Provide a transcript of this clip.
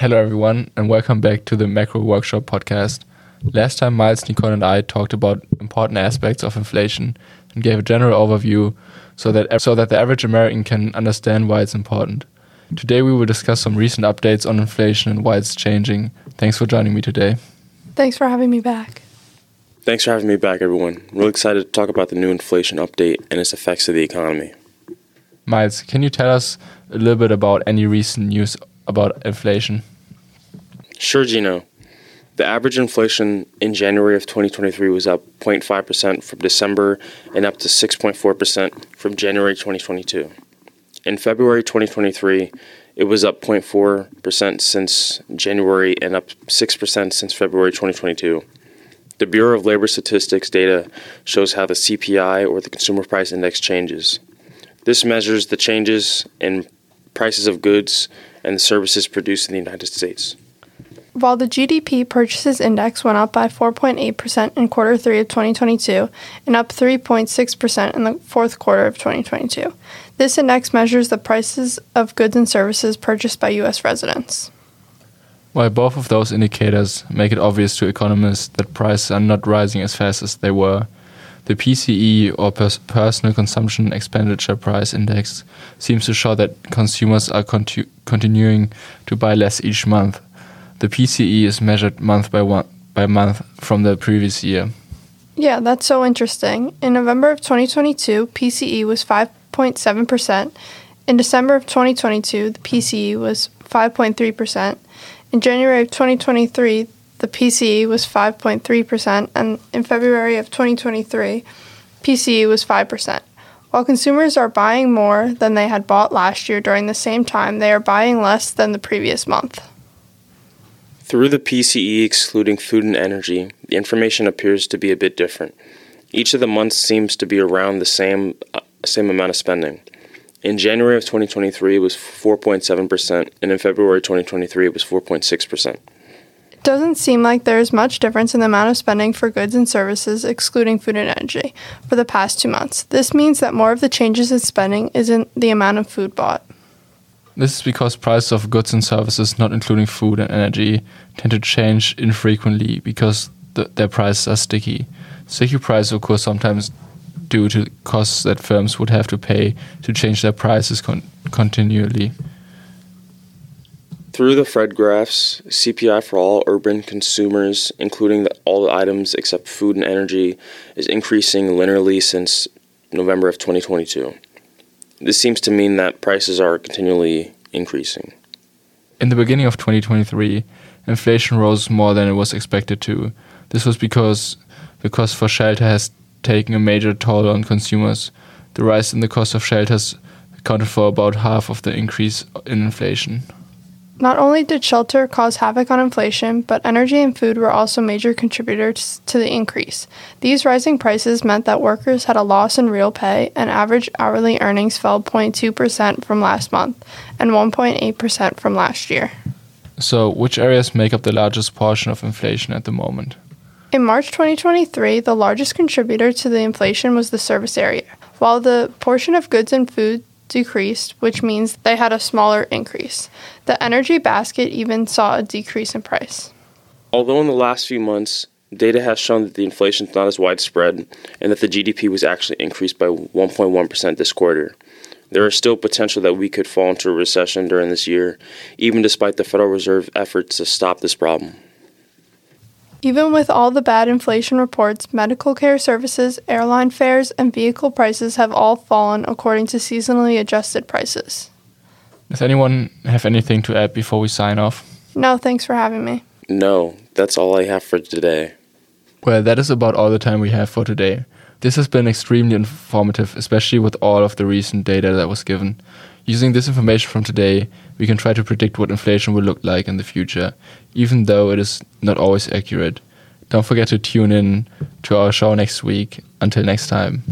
Hello, everyone, and welcome back to the Macro Workshop podcast. Last time, Miles, Nicole, and I talked about important aspects of inflation and gave a general overview so that, so that the average American can understand why it's important. Today, we will discuss some recent updates on inflation and why it's changing. Thanks for joining me today. Thanks for having me back. Thanks for having me back, everyone. I'm really excited to talk about the new inflation update and its effects to the economy. Miles, can you tell us a little bit about any recent news about inflation? Sure, Gino. The average inflation in January of 2023 was up 0.5% from December and up to 6.4% from January 2022. In February 2023, it was up 0.4% since January and up 6% since February 2022. The Bureau of Labor Statistics data shows how the CPI or the Consumer Price Index changes. This measures the changes in prices of goods and the services produced in the United States. While the GDP Purchases Index went up by 4.8% in quarter three of 2022 and up 3.6% in the fourth quarter of 2022, this index measures the prices of goods and services purchased by U.S. residents. While both of those indicators make it obvious to economists that prices are not rising as fast as they were, the PCE or pers- Personal Consumption Expenditure Price Index seems to show that consumers are continuing to buy less each month. The PCE is measured month by, one- by month from the previous year. Yeah, that's so interesting. In November of 2022, PCE was 5.7%. In December of 2022, the PCE was 5.3%. In January of 2023, the PCE was 5.3%, and in February of 2023, PCE was 5%. While consumers are buying more than they had bought last year during the same time, they are buying less than the previous month. Through the PCE excluding food and energy, the information appears to be a bit different. Each of the months seems to be around the same uh, same amount of spending. In January of 2023, it was 4.7%, and in February 2023, it was 4.6%. It doesn't seem like there is much difference in the amount of spending for goods and services, excluding food and energy, for the past two months. This means that more of the changes in spending is in the amount of food bought. This is because prices of goods and services, not including food and energy, tend to change infrequently because the, their prices are sticky. Sticky prices occur sometimes due to costs that firms would have to pay to change their prices con- continually. Through the Fred graphs, CPI for all urban consumers, including the, all the items except food and energy, is increasing linearly since November of 2022. This seems to mean that prices are continually increasing. In the beginning of 2023, inflation rose more than it was expected to. This was because the cost for shelter has taken a major toll on consumers. The rise in the cost of shelters accounted for about half of the increase in inflation. Not only did shelter cause havoc on inflation, but energy and food were also major contributors to the increase. These rising prices meant that workers had a loss in real pay, and average hourly earnings fell 0.2% from last month and 1.8% from last year. So, which areas make up the largest portion of inflation at the moment? In March 2023, the largest contributor to the inflation was the service area, while the portion of goods and food decreased, which means they had a smaller increase. The energy basket even saw a decrease in price. Although in the last few months, data has shown that the inflation is not as widespread and that the GDP was actually increased by 1.1% this quarter, there is still potential that we could fall into a recession during this year, even despite the Federal Reserve efforts to stop this problem. Even with all the bad inflation reports, medical care services, airline fares, and vehicle prices have all fallen according to seasonally adjusted prices. Does anyone have anything to add before we sign off? No, thanks for having me. No, that's all I have for today. Well, that is about all the time we have for today. This has been extremely informative, especially with all of the recent data that was given. Using this information from today, we can try to predict what inflation will look like in the future, even though it is not always accurate. Don't forget to tune in to our show next week. Until next time.